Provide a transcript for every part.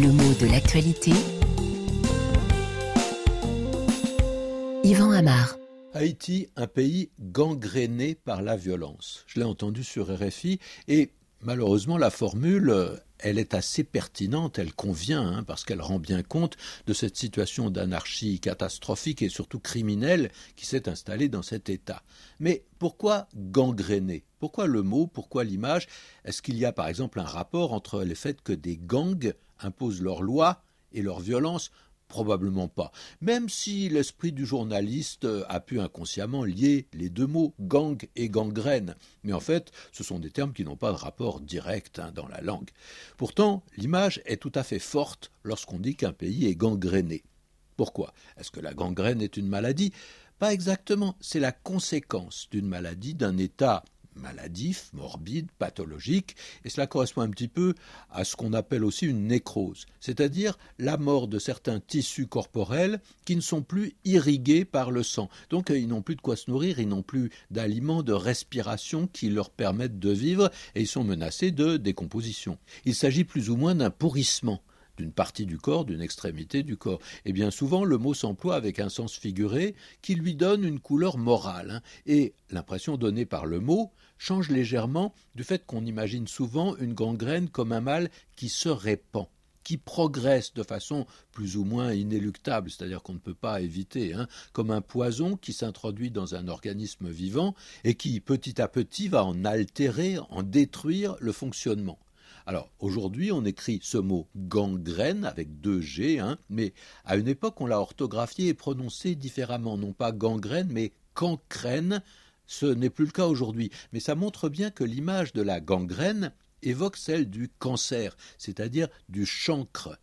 Le mot de l'actualité. Yvan Amar. Haïti, un pays gangréné par la violence. Je l'ai entendu sur RFI et malheureusement la formule elle est assez pertinente, elle convient, hein, parce qu'elle rend bien compte de cette situation d'anarchie catastrophique et surtout criminelle qui s'est installée dans cet État. Mais pourquoi gangréné Pourquoi le mot? Pourquoi l'image? Est-ce qu'il y a par exemple un rapport entre le fait que des gangs imposent leurs lois et leur violence Probablement pas. Même si l'esprit du journaliste a pu inconsciemment lier les deux mots gang et gangrène. Mais en fait, ce sont des termes qui n'ont pas de rapport direct hein, dans la langue. Pourtant, l'image est tout à fait forte lorsqu'on dit qu'un pays est gangréné. Pourquoi? Est-ce que la gangrène est une maladie? Pas exactement. C'est la conséquence d'une maladie, d'un état maladif, morbide, pathologique, et cela correspond un petit peu à ce qu'on appelle aussi une nécrose, c'est-à-dire la mort de certains tissus corporels qui ne sont plus irrigués par le sang. Donc ils n'ont plus de quoi se nourrir, ils n'ont plus d'aliments, de respiration qui leur permettent de vivre, et ils sont menacés de décomposition. Il s'agit plus ou moins d'un pourrissement d'une partie du corps, d'une extrémité du corps. Et bien souvent, le mot s'emploie avec un sens figuré qui lui donne une couleur morale. Hein. Et l'impression donnée par le mot change légèrement du fait qu'on imagine souvent une gangrène comme un mal qui se répand qui progresse de façon plus ou moins inéluctable, c'est-à-dire qu'on ne peut pas éviter, hein, comme un poison qui s'introduit dans un organisme vivant et qui petit à petit va en altérer, en détruire le fonctionnement. Alors aujourd'hui, on écrit ce mot gangrène avec deux G, hein, mais à une époque, on l'a orthographié et prononcé différemment, non pas gangrène, mais cancrène. Ce n'est plus le cas aujourd'hui, mais ça montre bien que l'image de la gangrène évoque celle du cancer, c'est-à-dire du chancre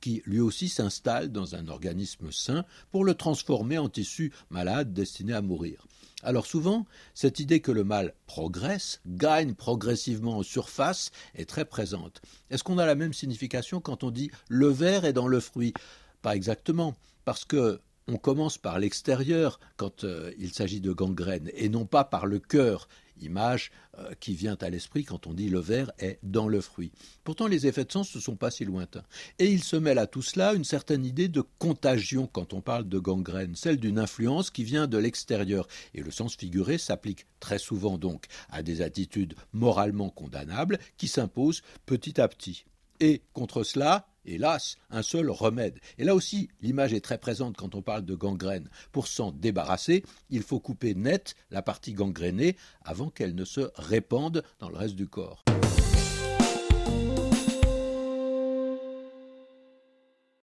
qui lui aussi s'installe dans un organisme sain pour le transformer en tissu malade destiné à mourir. Alors souvent, cette idée que le mal progresse, gagne progressivement en surface, est très présente. Est-ce qu'on a la même signification quand on dit le verre est dans le fruit Pas exactement, parce que on commence par l'extérieur quand euh, il s'agit de gangrène et non pas par le cœur, image euh, qui vient à l'esprit quand on dit le verre est dans le fruit. Pourtant les effets de sens ne sont pas si lointains. Et il se mêle à tout cela une certaine idée de contagion quand on parle de gangrène, celle d'une influence qui vient de l'extérieur. Et le sens figuré s'applique très souvent donc à des attitudes moralement condamnables qui s'imposent petit à petit. Et contre cela, hélas, un seul remède. Et là aussi, l'image est très présente quand on parle de gangrène. Pour s'en débarrasser, il faut couper net la partie gangrénée avant qu'elle ne se répande dans le reste du corps.